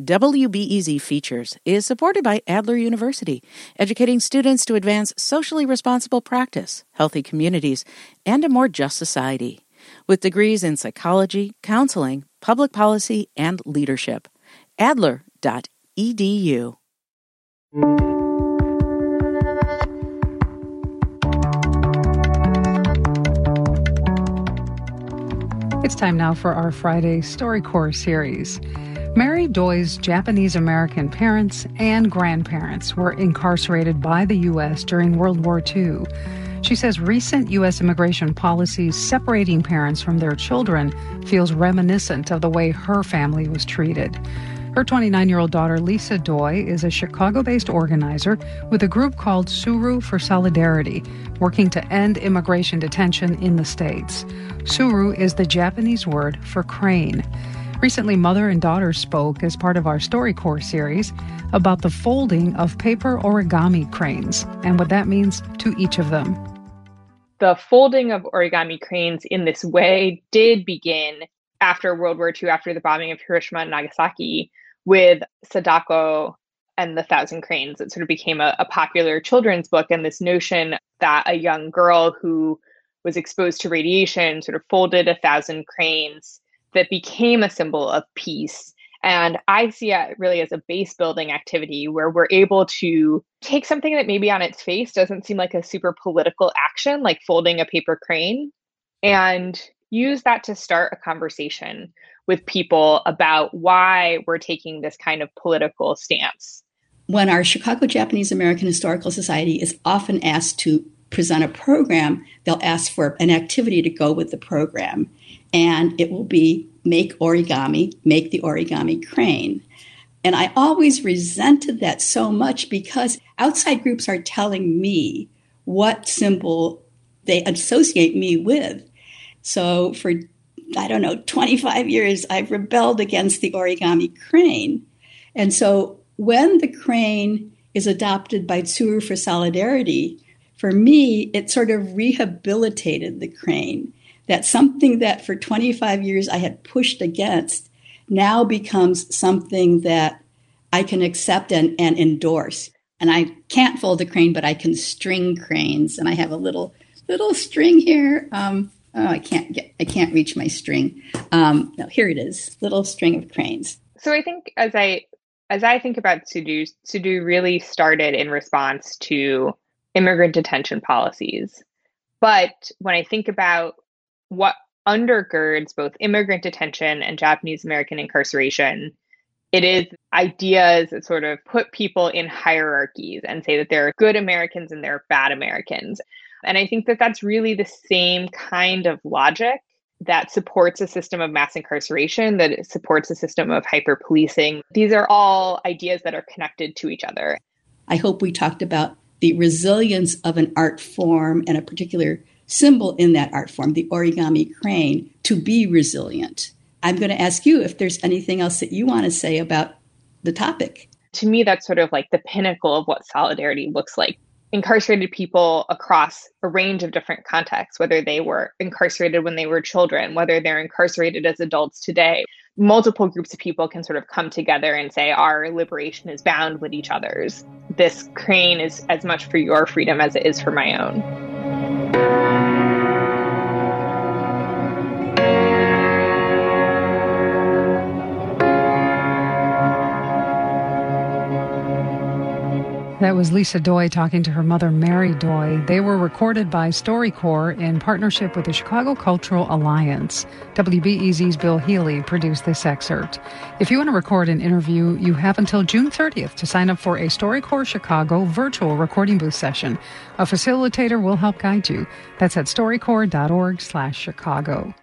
WBEZ Features is supported by Adler University, educating students to advance socially responsible practice, healthy communities, and a more just society. With degrees in psychology, counseling, public policy, and leadership. Adler.edu. It's time now for our Friday Story StoryCorps series. Mary Doi's Japanese American parents and grandparents were incarcerated by the U.S. during World War II. She says recent U.S. immigration policies separating parents from their children feels reminiscent of the way her family was treated. Her 29 year old daughter, Lisa Doi, is a Chicago based organizer with a group called Tsuru for Solidarity, working to end immigration detention in the States. Tsuru is the Japanese word for crane. Recently, mother and daughter spoke as part of our StoryCorps series about the folding of paper origami cranes and what that means to each of them. The folding of origami cranes in this way did begin after World War II, after the bombing of Hiroshima and Nagasaki, with Sadako and the Thousand Cranes. It sort of became a, a popular children's book, and this notion that a young girl who was exposed to radiation sort of folded a thousand cranes that became a symbol of peace. And I see it really as a base building activity where we're able to take something that maybe on its face doesn't seem like a super political action, like folding a paper crane, and use that to start a conversation with people about why we're taking this kind of political stance. When our Chicago Japanese American Historical Society is often asked to present a program, they'll ask for an activity to go with the program and it will be make origami, make the origami crane. And I always resented that so much because outside groups are telling me what symbol they associate me with. So for, I don't know, 25 years, I've rebelled against the origami crane. And so when the crane is adopted by Tsuru for Solidarity, for me, it sort of rehabilitated the crane that something that for 25 years I had pushed against now becomes something that I can accept and, and endorse. And I can't fold a crane, but I can string cranes. And I have a little little string here. Um, oh, I can't get I can't reach my string. Um, no, here it is, little string of cranes. So I think as I as I think about Tsuru, Tsuru really started in response to immigrant detention policies. But when I think about what undergirds both immigrant detention and Japanese American incarceration. It is ideas that sort of put people in hierarchies and say that there are good Americans and there are bad Americans. And I think that that's really the same kind of logic that supports a system of mass incarceration, that supports a system of hyper policing. These are all ideas that are connected to each other. I hope we talked about the resilience of an art form and a particular symbol in that art form, the origami crane, to be resilient. I'm going to ask you if there's anything else that you want to say about the topic. To me, that's sort of like the pinnacle of what solidarity looks like. Incarcerated people across a range of different contexts, whether they were incarcerated when they were children, whether they're incarcerated as adults today. Multiple groups of people can sort of come together and say, Our liberation is bound with each other's. This crane is as much for your freedom as it is for my own. That was Lisa Doi talking to her mother, Mary Doi. They were recorded by StoryCorps in partnership with the Chicago Cultural Alliance. WBEZ's Bill Healy produced this excerpt. If you want to record an interview, you have until June 30th to sign up for a StoryCorps Chicago virtual recording booth session. A facilitator will help guide you. That's at storycorps.org slash Chicago.